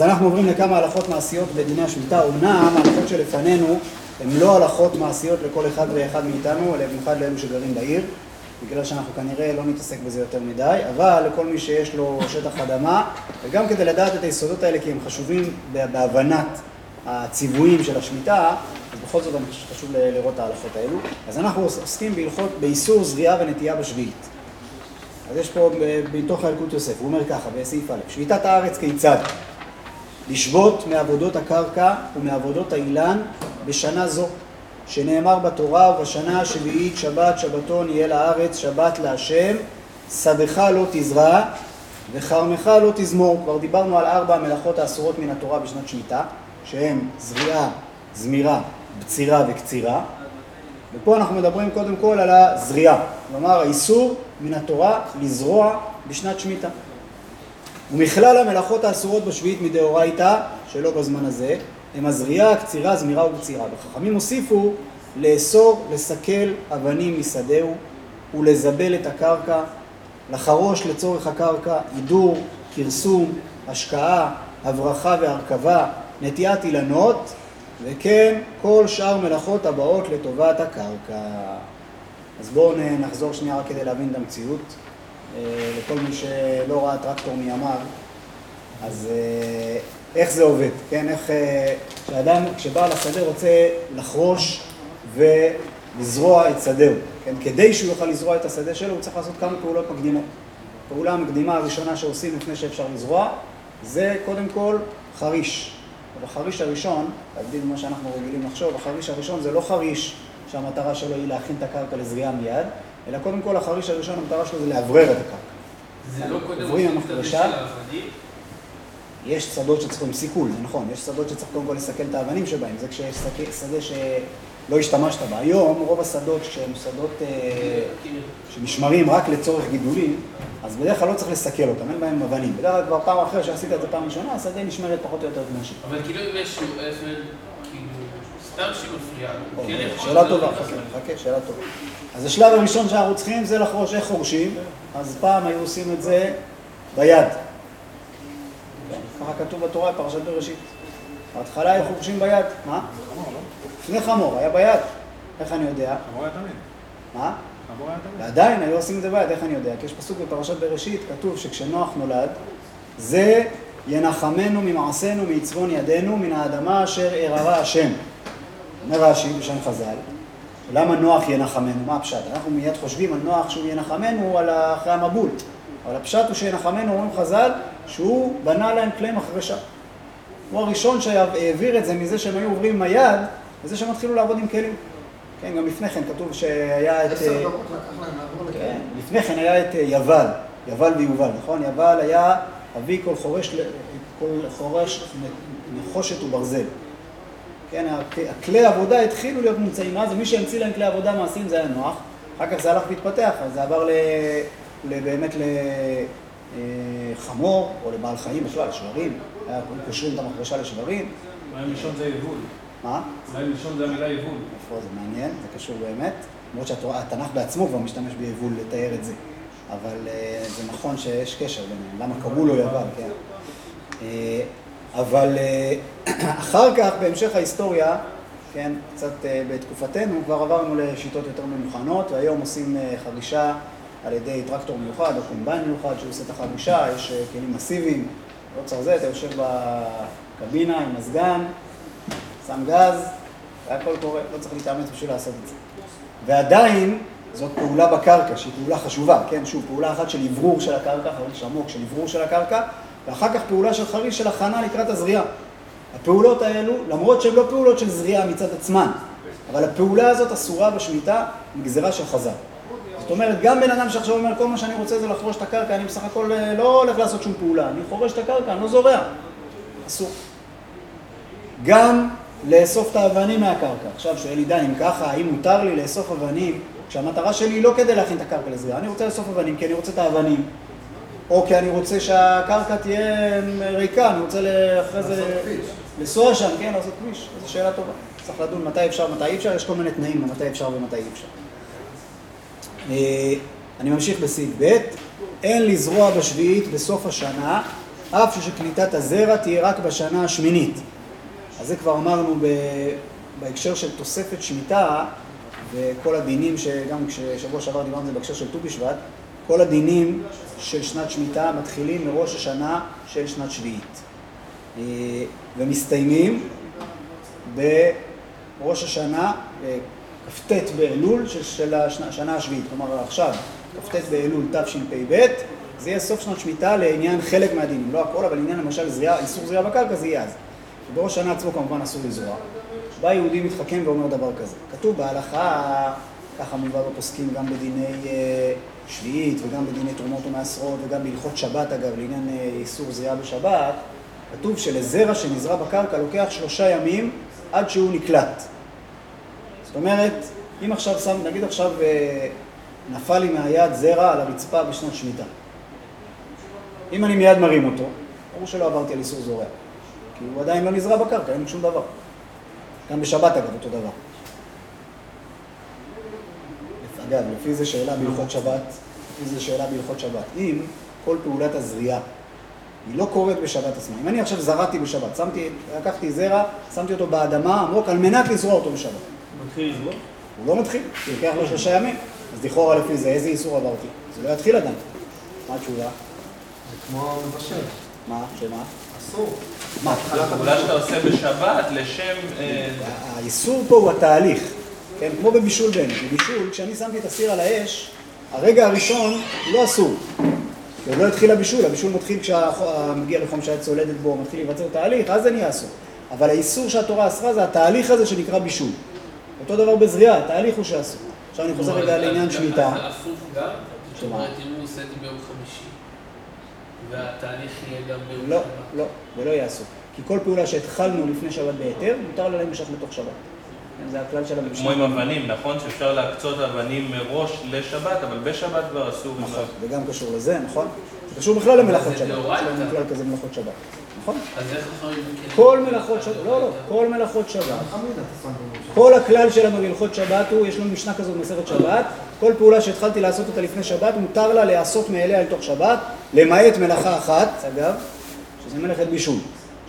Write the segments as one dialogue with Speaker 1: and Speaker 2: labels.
Speaker 1: אז אנחנו עוברים לכמה הלכות מעשיות בדיני השמיטה. אומנם ההלכות שלפנינו הן לא הלכות מעשיות לכל אחד ואחד מאיתנו, אלא במיוחד לאלו שגרים בעיר, בגלל שאנחנו כנראה לא נתעסק בזה יותר מדי, אבל לכל מי שיש לו שטח אדמה, וגם כדי לדעת את היסודות האלה, כי הם חשובים בהבנת הציוויים של השמיטה, אז בכל זאת חשוב לראות את ההלכות האלו. אז אנחנו עוסקים בהלכות, באיסור זריעה ונטייה בשביעית. אז יש פה מתוך הילקוט יוסף, הוא אומר ככה, בסעיף א', שביתת הארץ כיצד? לשבות מעבודות הקרקע ומעבודות האילן בשנה זו, שנאמר בתורה, ובשנה השביעית שבת שבתון יהיה לארץ, שבת להשם, שדך לא תזרע וכרמך לא תזמור. כבר דיברנו על ארבע המלאכות האסורות מן התורה בשנת שמיטה, שהן זריעה, זמירה, בצירה וקצירה. ופה אנחנו מדברים קודם כל על הזריעה, כלומר האיסור מן התורה לזרוע בשנת שמיטה. ומכלל המלאכות האסורות בשביעית מדאורייתא, שלא בזמן הזה, הם הזריעה, הקצירה, זמירה ובצירה. וחכמים הוסיפו לאסור, לסכל אבנים משדהו ולזבל את הקרקע, לחרוש לצורך הקרקע, הידור, כרסום, השקעה, הברחה והרכבה, נטיית אילנות, וכן כל שאר מלאכות הבאות לטובת הקרקע. אז בואו נחזור שנייה רק כדי להבין את המציאות. אה, לכל מי שלא ראה טרקטור מימיו, אז אה, איך זה עובד, כן? איך אה, כשאדם, כשבעל השדה רוצה לחרוש ולזרוע את שדהו, כן? כדי שהוא יוכל לזרוע את השדה שלו, הוא צריך לעשות כמה פעולות מקדימות. הפעולה המקדימה הראשונה שעושים לפני שאפשר לזרוע, זה קודם כל חריש. החריש הראשון, להבדיל ממה שאנחנו רגילים לחשוב, החריש הראשון זה לא חריש שהמטרה שלו היא להכין את הקרקע לזריעה מיד, אלא קודם כל החריש הראשון, המטרה שלו זה לאוורר את הקרקע.
Speaker 2: זה לא קודם עושים את הזה של האבנים?
Speaker 1: יש שדות שצריכים סיכול, זה נכון, יש שדות שצריך קודם כל לסכל את האבנים שבהם, זה כשיש שדה שלא השתמשת בה. היום רוב השדות שהם שדות אה, שנשמרים רק לצורך גידולים, אז בדרך כלל לא צריך לסכל אותם, אין בהם אבנים. בדרך כלל כבר פעם אחרת שעשית את זה פעם ראשונה, השדה נשמרת פחות או יותר כמו שהיא.
Speaker 2: אבל כאילו אם יש סתם שהיא מפריעה. כן
Speaker 1: שאלה טובה, חכה, חכה, שאלה טובה. אז השלב הראשון שאנחנו צריכים זה לחרוש איך חורשים, אז פעם היו עושים את זה ביד. ככה כתוב בתורה, פרשת בראשית. בהתחלה היו חורשים ביד. מה? לפני חמור, היה ביד. איך אני יודע?
Speaker 3: חמור היה תמיד.
Speaker 1: מה?
Speaker 3: חמור היה תמיד.
Speaker 1: ועדיין היו עושים את זה ביד, איך אני יודע? כי יש פסוק בפרשת בראשית, כתוב שכשנוח נולד, זה ינחמנו ממעשינו, מעצבון ידינו, מן האדמה אשר עררה השם. אומר רש"י בשם חז"ל, למה נוח ינחמנו? מה הפשט? אנחנו מיד חושבים על נוח שהוא ינחמנו על אחרי המבול. אבל הפשט הוא שינחמנו, אומרים חז"ל, שהוא בנה להם כלי מחרשה. הוא הראשון שהעביר את זה מזה שהם היו עוברים עם היד, לזה שהם התחילו לעבוד עם כלים. כן, גם לפני כן כתוב שהיה את...
Speaker 3: עשר דקות לקח להם לעבור לכלים.
Speaker 1: כן, לפני כן היה את יבל, יבל ויובל, נכון? יבל היה אבי כל חורש, כל חורש נחושת וברזל. כן, הכלי עבודה התחילו להיות מומצאים אז, ומי שהמציא להם כלי עבודה מעשיים זה היה נוח, אחר כך זה הלך והתפתח, אז זה עבר ל, ל, באמת לחמור, או לבעל חיים בכלל, לשברים, קושרים את המחרשה לשברים.
Speaker 3: אולי מלשון זה יבול.
Speaker 1: מה?
Speaker 3: אולי מלשון זה המילה יבול.
Speaker 1: איפה זה מעניין, זה קשור באמת, למרות שהתנ"ך בעצמו כבר משתמש ביבול לתאר את זה, אבל אה, זה נכון שיש קשר ביניהם, למה קראו לו יבל, כן. אבל אה, אחר כך, בהמשך ההיסטוריה, כן, קצת אה, בתקופתנו, כבר עברנו לשיטות יותר ממוכנות, והיום עושים אה, חרישה על ידי טרקטור מיוחד או קומביין מיוחד שעושה את החרישה, יש כלים מסיביים, לא צריך זה, אתה יושב בקבינה עם מזגן, שם גז, והכל קורה, לא צריך להתאמץ בשביל לעשות את זה. ועדיין, זאת פעולה בקרקע, שהיא פעולה חשובה, כן, שוב, פעולה אחת של אוורור של הקרקע, חריש עמוק של אוורור של הקרקע, ואחר כך פעולה של חריש של הכנה לקראת הזריעה. הפעולות האלו, למרות שהן לא פעולות של זריעה מצד עצמן, אבל הפעולה הזאת אסורה בשמיטה, מגזרה של חז"ל. זאת אומרת, גם בן אדם שעכשיו אומר, כל מה שאני רוצה זה לחרוש את הקרקע, אני בסך הכל אה, לא הולך לעשות שום פעולה, אני חורש את הקרקע, אני לא זורע. אסור. גם לאסוף את האבנים מהקרקע. עכשיו שואל עידן, אם ככה, האם מותר לי לאסוף אבנים, כשהמטרה שלי היא לא כדי להכין את הקרקע לזריעה, אני רוצה לאסוף אבנים כי אני רוצה את האבנים, או כי אני רוצה שהקרקע תהיה ריקה, אני רוצה אחרי זה לנסוע שם, כן, לעשות כביש, זו שאלה טובה. צריך לדון מתי אפשר, מתי אי אפשר, יש כל מיני תנאים למתי אפשר ומתי אי אפשר. אני ממשיך בסעיף ב', אין לזרוע בשביעית בסוף השנה, אף שקליטת הזרע תהיה רק בשנה השמינית. אז זה כבר אמרנו ב... בהקשר של תוספת שמיטה, וכל הדינים שגם כששבוע שעבר דיברנו על זה בהקשר של ט"ו בשבט, כל הדינים של שנת שמיטה מתחילים מראש השנה של שנת שביעית. אה, ומסתיימים בראש השנה, כ"ט באלול של, השנה השביעית. כלומר עכשיו, כ"ט באלול תשפ"ב, זה יהיה סוף שנת שמיטה לעניין חלק מהדינים, לא הכל, אבל לעניין למשל זריעה, איסור זריעה בקרקע זה יהיה אז. ובראש השנה עצמו כמובן אסור לזרוע. בא יהודי מתחכם ואומר דבר כזה. כתוב בהלכה, ככה מובא בפוסקים גם בדיני אה, שביעית וגם בדיני תרומות ומעשרות וגם בהלכות שבת אגב, לעניין אה, איסור זריעה בשבת, כתוב שלזרע שנזרע בקרקע לוקח שלושה ימים עד שהוא נקלט. זאת אומרת, אם עכשיו שם, נגיד עכשיו אה, נפל לי מהיד זרע על הרצפה בשנת שמיטה. אם אני מיד מרים אותו, ברור שלא עברתי על איסור זורע. כי הוא עדיין לא נזרע בקרקע, אין שום דבר. גם בשבת אגב, אותו דבר. אגב, לפי זה שאלה בהלכות שבת, לפי זה שאלה בהלכות שבת. אם כל פעולת הזריעה היא לא קורית בשבת עצמה. אם אני עכשיו זרעתי בשבת, שמתי, לקחתי זרע, שמתי אותו באדמה עמוק על מנת לזרוע אותו בשבת.
Speaker 3: מתחיל לזרוע?
Speaker 1: הוא לא מתחיל, כי לוקח לו שלושה ימים. אז לכאורה לפי זה, איזה איסור עברתי? זה לא יתחיל עדיין. מה התשובה?
Speaker 4: זה כמו מבשל.
Speaker 1: מה? שמה?
Speaker 4: אסור.
Speaker 1: מה?
Speaker 5: פעולה שאתה עושה בשבת לשם... אה,
Speaker 1: האיסור פה הוא התהליך, כן? כמו בבישול באמת. בבישול, כשאני שמתי את הסיר על האש, הרגע הראשון לא אסור. עוד לא התחיל הבישול, הבישול מתחיל כשמגיע לחום שהעץ צולדת בו, מתחיל להיווצר תהליך, אז זה נהיה אסור. אבל האיסור שהתורה אסרה זה התהליך הזה שנקרא בישול. אותו דבר בזריעה, התהליך הוא שאסור. עכשיו אני חוזר רגע לעניין שמיטה.
Speaker 2: אז הפוך גם? זאת? אומרת, אם הוא עושה את זה ביום חמישי, והתהליך יהיה גם ביום
Speaker 1: לא,
Speaker 2: שבת.
Speaker 1: לא, ולא יעשו. כי כל פעולה שהתחלנו לפני שבת בהיתר, מותר לה להימשך לתוך שבת. כן, זה הכלל של
Speaker 5: כמו
Speaker 1: המשנה.
Speaker 5: עם אבנים, נכון? שאפשר להקצות אבנים מראש לשבת, אבל בשבת כבר אסור.
Speaker 1: נכון, זה גם קשור לזה, נכון? זה קשור בכלל למלאכות
Speaker 2: זה
Speaker 1: שבת.
Speaker 2: דאורייתא.
Speaker 1: יש לנו כלל כזה מלאכות שבת. נכון?
Speaker 2: אז איך יכולים...
Speaker 1: כל מלאכות שבת, לא, לא, כל מלאכות שבת. כל הכלל שלנו בהלכות שבת הוא, יש לנו משנה כזאת במסכת שבת, כל פעולה שהתחלתי לעשות אותה לפני שבת, מותר לה להיעשות מאליה לתוך שבת, למעט מלאכה אחת, אגב, שזה מלאכת בישול,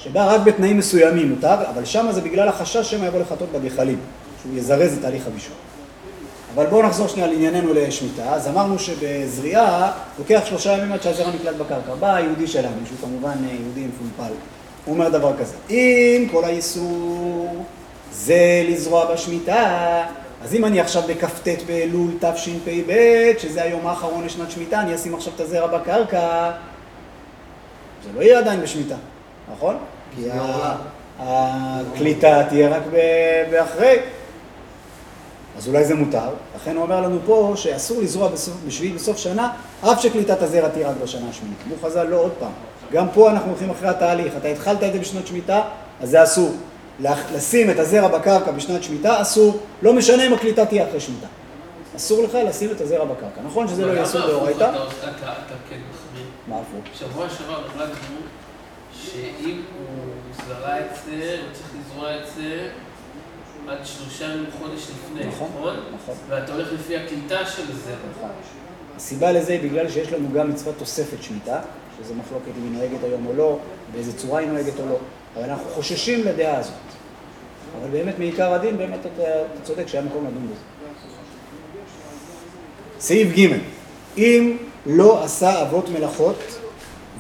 Speaker 1: שבה רק בתנאים מסוימים מותר, אבל שמה זה בגלל החשש שמא יבוא לחטות בגחלים, שהוא יזרז את תהליך הבישול. אבל בואו נחזור שנייה לענייננו לשמיטה. אז אמרנו שבזריעה לוקח שלושה ימים עד שהזרע נקלט בקרקע. בא היהודי שלנו, שהוא כמובן אה, יהודי מפולפל, הוא אומר דבר כזה, אם כל האיסור זה לזרוע בשמיטה, אז אם אני עכשיו בכ"ט באלול תשפ"ב, שזה היום האחרון לשנת שמיטה, אני אשים עכשיו את הזרע בקרקע, זה לא יהיה עדיין בשמיטה, נכון? כי. הקליטה תהיה רק באחרי. אז אולי זה מותר, לכן הוא אומר לנו פה שאסור לזרוע בשביעית בסוף שנה, אף שקליטת הזרע תהיה רק בשנה השמינית. אמרו חז"ל, לא עוד פעם. גם פה אנחנו הולכים אחרי התהליך. אתה התחלת את זה בשנת שמיטה, אז זה אסור. לשים את הזרע בקרקע בשנת שמיטה, אסור. לא משנה אם הקליטה תהיה אחרי שמיטה. אסור לך לשים את הזרע בקרקע. נכון שזה לא יהיה אסור דאורייתא?
Speaker 2: כן.
Speaker 1: מה הפוך?
Speaker 2: שבוע שעבר החלטנו שאם הוא זרע את זה, הוא צריך לזרוע את זה עד שלושה ימים חודש לפני,
Speaker 1: נכון,
Speaker 2: נכון?
Speaker 1: נכון.
Speaker 2: ואתה הולך לפי הקליטה של זה.
Speaker 1: הסיבה לזה היא בגלל שיש לנו גם מצוות תוספת שמיטה, שזה מחלוקת אם היא נוהגת היום או לא, באיזה צורה היא נוהגת או לא, אבל אנחנו חוששים לדעה הזאת. אבל באמת מעיקר הדין, באמת אתה, אתה צודק שהיה מקום לדון בזה. סעיף ג' אם לא עשה אבות מלאכות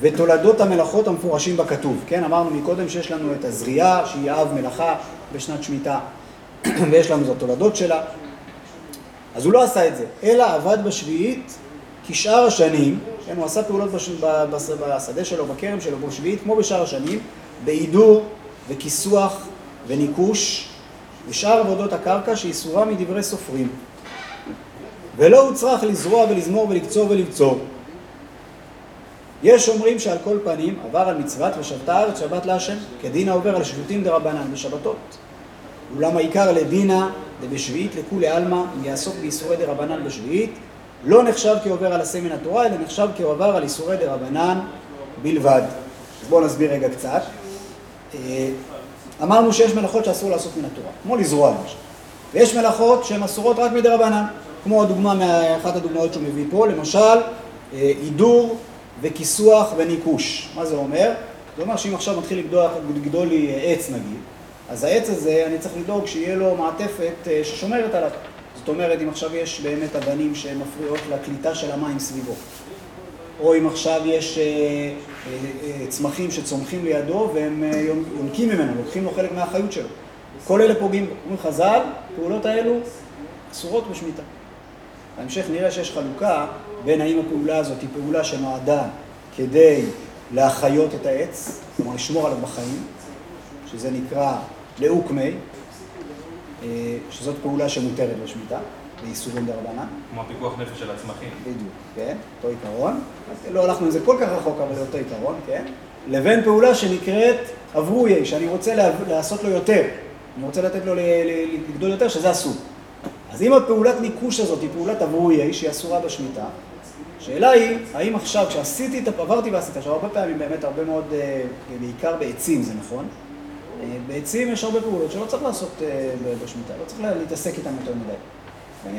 Speaker 1: ותולדות המלאכות המפורשים בכתוב, כן? אמרנו מקודם שיש לנו את הזריעה, שהיא אב מלאכה בשנת שמיטה, ויש לנו את התולדות שלה, אז הוא לא עשה את זה, אלא עבד בשביעית כשאר השנים, כן, הוא עשה פעולות בש... בשדה שלו, בכרם שלו, בשביעית, כמו בשאר השנים, בהידור וכיסוח וניקוש ושאר עבודות הקרקע שאיסורה מדברי סופרים. ולא הוצרך לזרוע ולזמור ולקצור ולבצור. יש אומרים שעל כל פנים עבר על מצוות ושבתה הארץ שבת להשם, כדין העובר על שבותים דרבנן בשבתות. אולם העיקר לדינא דבשביעית לכולי עלמא, אם יעסוק באיסורי דרבנן בשביעית, לא נחשב כעובר על עשה התורה, אלא נחשב כעובר על איסורי דרבנן בלבד. אז בואו נסביר רגע קצת. אה, אמרנו שיש מלאכות שאסור לעשות מן התורה, כמו לזרוע למשל. ויש מלאכות שהן אסורות רק מדרבנן, כמו הדוגמה, אחת הדוגמאות שהוא מביא פה, למשל, אה, הידור וכיסוח וניקוש. מה זה אומר? זה אומר שאם עכשיו מתחיל לגדול, לגדול לי עץ נגיד, אז העץ הזה, אני צריך לדאוג שיהיה לו מעטפת אה, ששומרת עליו. זאת אומרת, אם עכשיו יש באמת אבנים שמפריעות לקליטה של המים סביבו, או אם עכשיו יש אה, אה, אה, צמחים שצומחים לידו והם אה, יונקים ממנו, לוקחים לו חלק מהאחריות שלו. כל אלה פוגעים בו. אומרים חז"ל, הפעולות האלו אסורות בשמיטה. בהמשך נראה שיש חלוקה בין האם הפעולה הזאת היא פעולה שנועדה כדי להחיות את העץ, כלומר לשמור עליו בחיים, שזה נקרא לאוקמי, אה, שזאת פעולה שמותרת בשמיטה, באיסורים דרבנן.
Speaker 5: כמו הפיקוח נפש של הצמחים.
Speaker 1: בדיוק, כן, אותו עיקרון. אז לא הלכנו עם זה כל כך רחוק, אבל זה אותו עיקרון, כן? לבין פעולה שנקראת אברוי, שאני רוצה לעשות לו יותר. אני רוצה לתת לו לגדול יותר, שזה אסור. אז אם הפעולת ניקוש הזאת היא פעולת אברוי, שהיא אסורה בשמיטה, השאלה היא, האם עכשיו, כשעשיתי את, עברתי ועשיתי, עכשיו הרבה פעמים באמת הרבה מאוד, אה, בעיקר בעצים, זה נכון? אה, בעצים יש הרבה פעולות שלא צריך לעשות אה, בשמיטה, לא צריך לה- להתעסק איתן יותר מדי.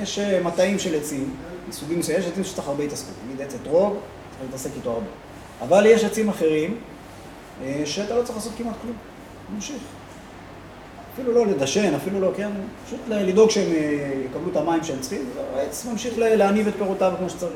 Speaker 1: יש מטעים של עצים, מסוגים מסוימים, יש עצים שצריך הרבה התעסקות, נגיד עץ אתרוג, צריך להתעסק איתו הרבה. אבל יש עצים אחרים שאתה לא צריך לעשות כמעט כלום, ממשיך. אפילו לא לדשן, אפילו לא, כן, פשוט לדאוג שהם יקבלו את המים שהם צריכים, העץ ממשיך להניב את פירותיו כמו שצריך.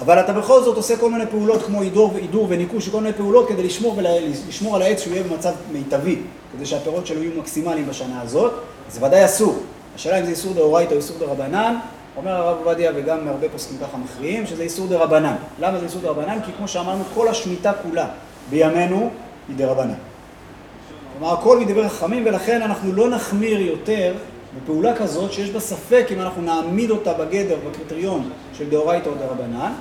Speaker 1: אבל אתה בכל זאת עושה כל מיני פעולות כמו הידור, הידור וניקוש, כל מיני פעולות כדי לשמור, ולשמור על העץ שהוא יהיה במצב מיטבי, כדי שהפירות שלו יהיו מקסימליים בשנה הזאת, זה ודאי אסור. השאלה אם זה איסור דאורייתא או איסור דרבנן, אומר הרב עובדיה וגם הרבה פוסקים ככה מכריעים, שזה איסור דרבנן. למה זה איסור דרבנן? כי כמו שאמרנו, כל השמיטה כולה בימינו היא דרבנן. כלומר, הכל מדברי חכמים, ולכן אנחנו לא נחמיר יותר בפעולה כזאת שיש בה ספק אם אנחנו נעמיד אותה בגדר, בקריטריון של דאורייתא או דרבנן,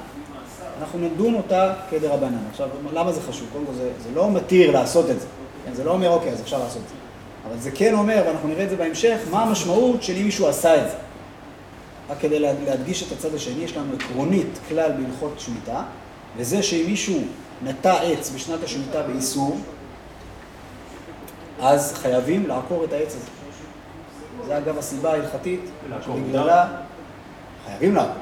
Speaker 1: אנחנו נדון אותה כדרבנן. עכשיו, למה זה חשוב? קודם כל, זה, זה לא מתיר לעשות את זה. כן, זה לא אומר, אוקיי, אז אפשר לעשות את זה. אבל זה כן אומר, ואנחנו נראה את זה בהמשך, מה המשמעות של אם מישהו עשה את זה. רק כדי לה- להדגיש את הצד השני, יש לנו עקרונית כלל בהלכות שמיטה, וזה שאם מישהו נטע עץ בשנת השמיטה באיסור, אז חייבים לעקור את העץ הזה. זה אגב הסיבה ההלכתית, שבגללה חייבים לעקור.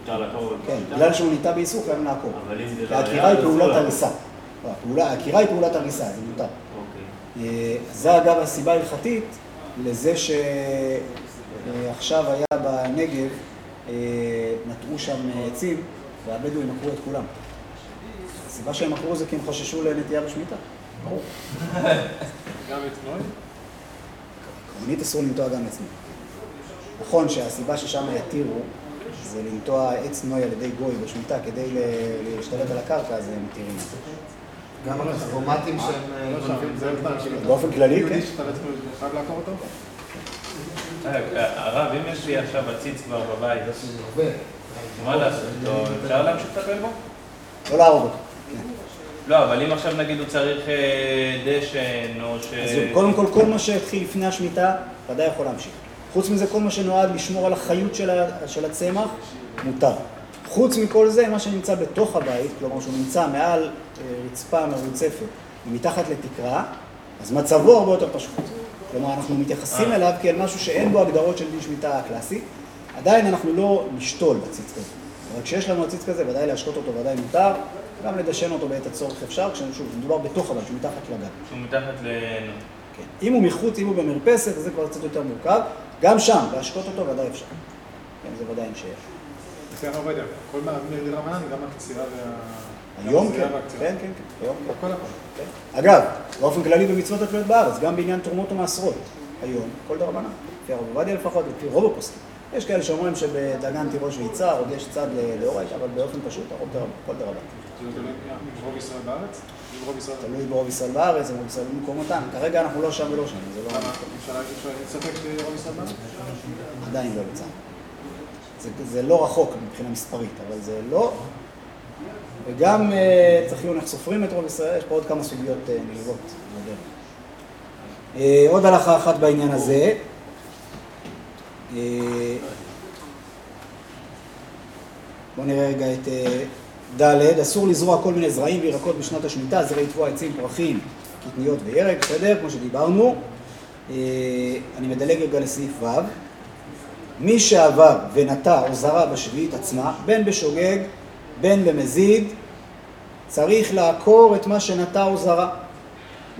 Speaker 6: מותר לעקור
Speaker 1: כן? בגלל שהוא ניטע באיסור חייבים לעקור.
Speaker 6: אבל אם זה לא
Speaker 1: והעקירה
Speaker 6: היה,
Speaker 1: היא פעולת הריסה. לא, העקירה היא פעולת הריסה, זה מותר.
Speaker 6: אוקיי.
Speaker 1: אה, זה אגב הסיבה ההלכתית לזה שעכשיו היה בנגב, אה, נטעו שם עצים והבדואים עקרו את כולם. הסיבה שהם עקרו זה כי הם חששו לנטייה בשמיטה. ברור.
Speaker 3: גם את נוי?
Speaker 1: עקרונית אסור לנטוע גם עץ נוי. נכון שהסיבה ששם יתירו זה לנטוע עץ נוי על ידי גוי בשמיטה כדי ל- להשתלט על הקרקע, אז הם מתירים את זה.
Speaker 4: גם הכספומטים שהם אה,
Speaker 3: לא זה
Speaker 4: זה
Speaker 3: יותר כאילו.
Speaker 1: באופן כללי, כן.
Speaker 3: לא?
Speaker 5: אה, הרב, אם יש לי עכשיו עציץ כבר בבית. מה לעשות? לא, אפשר להמשיך לטפל בו?
Speaker 1: לא להרוג אותו.
Speaker 5: לא, אבל אם עכשיו נגיד הוא צריך אה, דשן, או ש...
Speaker 1: אז קודם כל, כל מה שהתחיל לפני השמיטה, ודאי יכול להמשיך. חוץ מזה, כל מה שנועד לשמור על החיות של, ה, של הצמח, מותר. חוץ מכל זה, מה שנמצא בתוך הבית, כלומר שהוא נמצא מעל אה, רצפה מרוצפת ומתחת לתקרה, אז מצבו הרבה יותר פשוט. כלומר, אנחנו מתייחסים
Speaker 5: אה.
Speaker 1: אליו כאל משהו שאין בו הגדרות של דין שמיטה הקלאסי. עדיין אנחנו לא נשתול בציץ כזה. אבל כשיש לנו עציץ כזה, ודאי להשקות אותו ודאי מותר, גם לדשן אותו בעת הצורך אפשר, כששוב, מדובר בתוך הבית, שהוא מתחת לגג.
Speaker 5: שהוא מתחת ל...
Speaker 1: כן. אם הוא מחוץ, אם הוא במרפסת, אז זה כבר קצת יותר מורכב. גם שם, להשקות אותו ודאי אפשר. כן, זה ודאי המשך.
Speaker 3: לפי הרב עובדיה, כל מה רבנן, גם הקצירה וה...
Speaker 1: היום
Speaker 3: גם
Speaker 1: כן. כן, כן, כן, היום כן. כן. אגב, באופן כללי במצוות התלויות בארץ, גם בעניין תרומות ומעשרות, היום, כל דרבנן. לפי הרב עובדיה לפחות, לפי רוב הפוסקים. יש כאלה שאומרים שבדגן תירוש ויצהר עוד יש צד לאורייתא, אבל באופן פשוט, הרוב דרבנן, כל דרבנן.
Speaker 3: זה תלוי ברוב ישראל בארץ?
Speaker 1: תלוי ברוב ישראל בארץ, ברוב ישראל במקומותם. כרגע אנחנו לא שם ולא שם, זה לא...
Speaker 3: אפשר להסתפק ברוב ישראל בארץ?
Speaker 1: עדיין לא לצערי. זה, לא רחוק מבחינה מספרית, אבל זה לא. וגם אה, צריך לראות איך סופרים את רוב ישראל, יש פה עוד כמה סוגיות אה, נלוות. אה, עוד הלכה אחת בעניין הזה. אה, בואו נראה רגע את אה, ד', אסור לזרוע כל מיני זרעים וירקות בשנת השמיטה, זרעי תבוע עצים, פרחים, קטניות וירק, בסדר? כמו שדיברנו. אה, אני מדלג רגע לסעיף ו'. מי שעבר ונטע או זרע בשביעית עצמה, בין בשוגג, בין במזיד, צריך לעקור את מה שנטע או זרע.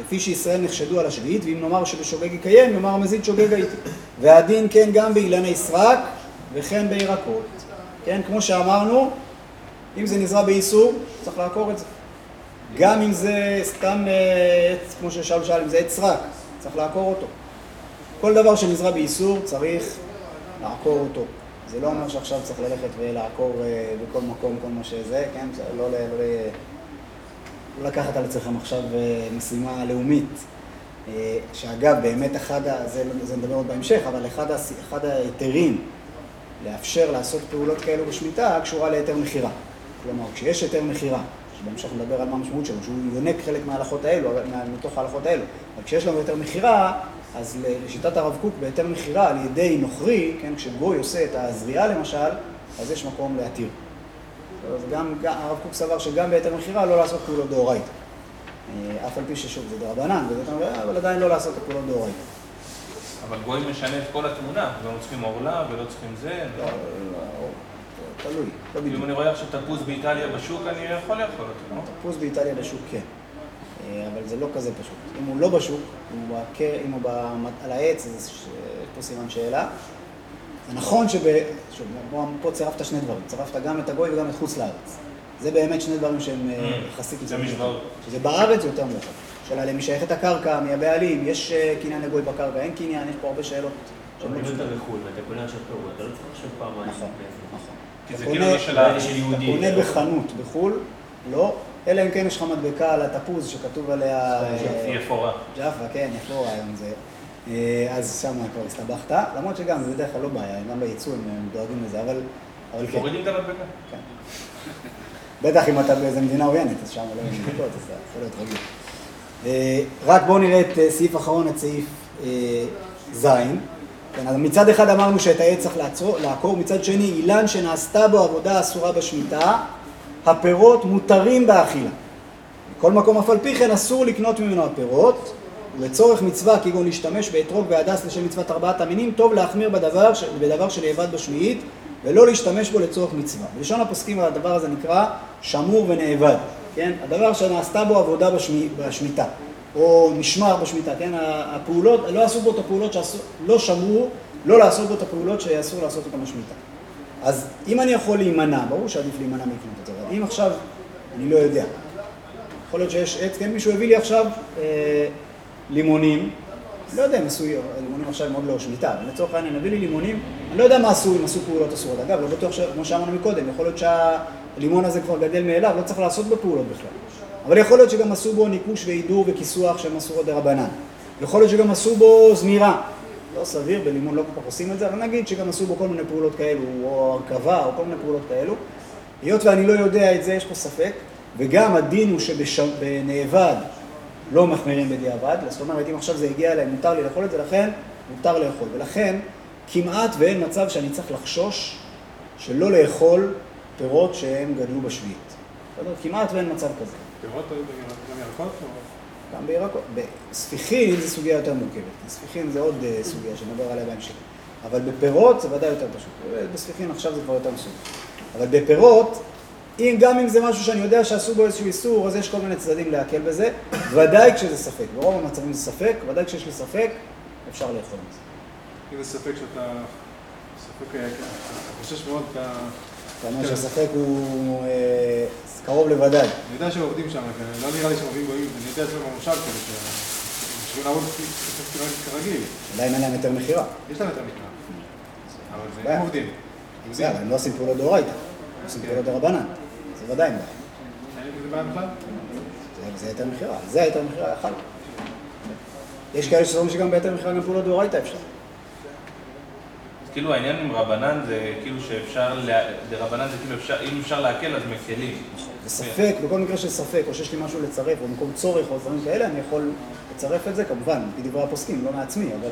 Speaker 1: לפי שישראל נחשדו על השביעית, ואם נאמר שבשוגג יקיים, יאמר המזיד שוגג הייתי. והדין כן גם באילני סרק וכן בירקות. כן, כמו שאמרנו, אם זה נזרע באיסור, צריך לעקור את זה. גם אם זה סתם אה, עץ, כמו ששאול שאל, אם זה עץ סרק, צריך לעקור אותו. כל דבר שנזרע באיסור צריך לעקור אותו. זה לא אומר שעכשיו צריך ללכת ולעקור אה, בכל מקום כל מה שזה, כן? לא, לא, לקחת על עצמכם עכשיו אה, משימה לאומית. שאגב, באמת אחד, זה, זה נדבר עוד בהמשך, אבל אחד, אחד ההיתרים לאפשר לעשות פעולות כאלו בשמיטה קשורה להיתר מכירה. כלומר, כשיש היתר מכירה, שבהמשך נדבר על מה המשמעות שלו, שהוא יונק חלק מההלכות האלו, מתוך ההלכות האלו, אבל כשיש לנו היתר מכירה, אז לשיטת הרב קוק בהיתר מכירה על ידי נוכרי, כן, כשגוי עושה את הזריעה למשל, אז יש מקום להתיר. אז גם, גם הרב קוק סבר שגם בהיתר מכירה לא לעשות פעולות דאורייתא. אה, אף על פי ששוב זה דרבנן, יותר- אבל עדיין לא לעשות את הפעולות דאורייתא.
Speaker 5: אבל גוי משנה את כל התמונה, לא צריכים עורלה ולא צריכים זה.
Speaker 1: לא,
Speaker 5: לא.
Speaker 1: לא, תלוי, לא
Speaker 5: אם
Speaker 1: בדיוק.
Speaker 5: אני רואה עכשיו תפוז באיטליה בשוק, אני יכול לאכול אותו, לא?
Speaker 1: תפוס באיטליה בשוק כן, אה, אבל זה לא כזה פשוט. אם הוא לא בשוק, אם הוא, בקר, אם הוא במת- על העץ, אז יש פה סימן שאלה. זה נכון שב... שוב, פה, פה צירפת שני דברים, צירפת גם את הגוי וגם את חוץ לארץ. זה באמת שני דברים שהם אה,
Speaker 5: Mm,
Speaker 1: יחסית...
Speaker 5: זה
Speaker 1: יותר
Speaker 5: משוואות.
Speaker 1: שזה בארץ זה יותר מורכב. שאלה למי שייכת הקרקע, מי הבעלים, יש אה, קניין לגוי בקרקע, אין קניין, יש פה הרבה שאלות.
Speaker 6: אבל אם אתה. בחו"ל ואתה קונה עכשיו פירות, אתה לא צריך לחשוב פעמיים.
Speaker 1: נכון. נכון.
Speaker 5: כי
Speaker 1: אתה
Speaker 5: זה כאילו לא של.
Speaker 6: של
Speaker 1: אתה
Speaker 6: יהודי.
Speaker 1: קונה
Speaker 6: לא?
Speaker 1: בחנות בחו"ל, לא, אלא אם כן יש לך מדבקה על התפוז שכתוב עליה... אה,
Speaker 5: יפורה.
Speaker 1: ג'אפה, כן, יפורה היום זה. אה, אז שם כבר הסתבכת, למרות שגם זה בדרך כלל לא בעיה, גם בייצוא הם דואגים לזה, אבל אבל כן.
Speaker 5: מורידים את המדבקה.
Speaker 1: כן. בטח אם אתה באיזה מדינה עוינת, אז שם לא יהיו מדבקות, אז זה יכול להיות רגיל. אה, רק בואו נראה את סעיף אחרון, את סעיף ז'. כן, אז מצד אחד אמרנו שאת העץ צריך לעצור, לעקור, מצד שני אילן שנעשתה בו עבודה אסורה בשמיטה, הפירות מותרים באכילה. בכל מקום אף על פי כן אסור לקנות ממנו הפירות, ולצורך מצווה כגון להשתמש באתרוג והדס לשם מצוות ארבעת המינים, טוב להחמיר בדבר, בדבר שנאבד בשביעית, ולא להשתמש בו לצורך מצווה. בלשון הפוסקים הדבר הזה נקרא שמור ונאבד, כן? הדבר שנעשתה בו עבודה בשמי, בשמיטה, או נשמר בשמיטה, כן? הפעולות, לא עשו בו את הפעולות שאסור, לא שמרו, לא לעשות בו את הפעולות שאסור לעשות אותן בשמיטה. אז אם אני יכול להימנע, ברור שעדיף להימנע מלקנות את זה, אבל אם עכשיו, אני לא יודע, יכול להיות שיש עץ, כן, מישהו הביא לי עכשיו אה, לימונים, לא יודע אם עשו, לימונים עכשיו עוד לא שמיטה, אבל לצורך העניין הביא לי לימונים, אני לא יודע מה עשו, אם עשו פעולות אסורות. אגב, לא בטוח, ש- כמו שאמרנו מקודם, יכול להיות שהלימון הזה כבר גדל מאליו, לא צריך לעשות בו פעולות בכלל. אבל יכול להיות שגם עשו בו ניקוש והידור וכיסוח שהם אסורות דרבנן. יכול להיות שגם עשו בו זמירה. לא סביר, בלימון לא כל כך עושים את זה, אבל נגיד שגם עשו בו כל מיני פעולות כאלו, או הרכבה, או כל מיני פעולות כאלו. היות ואני לא יודע את זה, יש פה ספק, וגם הדין הוא שבנאבד לא מחמירים בדיעבד, זאת אומרת, אם עכשיו זה הגיע אליי, מותר לי לאכול את זה, לכן מותר לאכול. ולכן כמעט ואין מצב שאני צריך לחשוש שלא לאכול פירות שהם גדלו בשביעית. כמעט ואין מצב כזה.
Speaker 3: פירות או גם ירקות?
Speaker 1: גם בירקות. בספיחין זו סוגיה יותר מורכבת, ספיחין זה עוד אה, סוגיה שנדבר עליה בהמשך. אבל בפירות זה ודאי יותר פשוט. בספיחין עכשיו זה כבר יותר מסוג. אבל בפירות, אם, גם אם זה משהו שאני יודע שעשו בו איזשהו איסור, אז יש כל מיני צדדים להקל בזה, ודאי כשזה ספק. ברוב המצבים זה ספק, ודאי כשיש לי ספק, אפשר לאכול את זה.
Speaker 3: אם זה ספק שאתה... ספק... אה, אתה חושש מאוד, אתה...
Speaker 1: אומר שהספק הוא אה, קרוב לוודאי.
Speaker 3: אני יודע שהם עובדים שם, כן, לא נראה לי שהם עובדים גויים, אני יודע אצלנו במושב כאילו, שהם לעבוד כרגיל.
Speaker 1: עדיין אין להם היתר מכירה.
Speaker 3: יש להם את המקרא. אבל זה
Speaker 1: בעיה.
Speaker 3: הם עובדים.
Speaker 1: בסדר, הם לא עושים פעולות דאורייתא, הם עושים פעולות דרבנן. זה ודאי בעיה.
Speaker 3: אין לזה בעיה בכלל?
Speaker 1: זה- זה היתר מכירה, זה היתר מכירה אחד. יש כאלה שסבורים שגם בהיתר מכירה גם פעולות דאורייתא אפשר.
Speaker 5: כאילו העניין עם רבנן זה כאילו שאפשר, דרבנן זה כאילו אפשר, אם אפשר להקל אז מקלים.
Speaker 1: ספק, בכל מקרה של ספק, או שיש לי משהו לצרף, או מקום צורך, או דברים כאלה, אני יכול לצרף את זה, כמובן, לפי דברי הפוסקים, לא מעצמי, אבל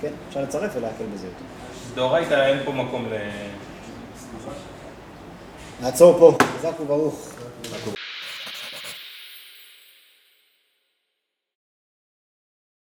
Speaker 1: כן, אפשר לצרף ולהקל בזה יותר.
Speaker 5: דאורייתא אין פה מקום ל...
Speaker 1: נעצור פה, חזק וברוך.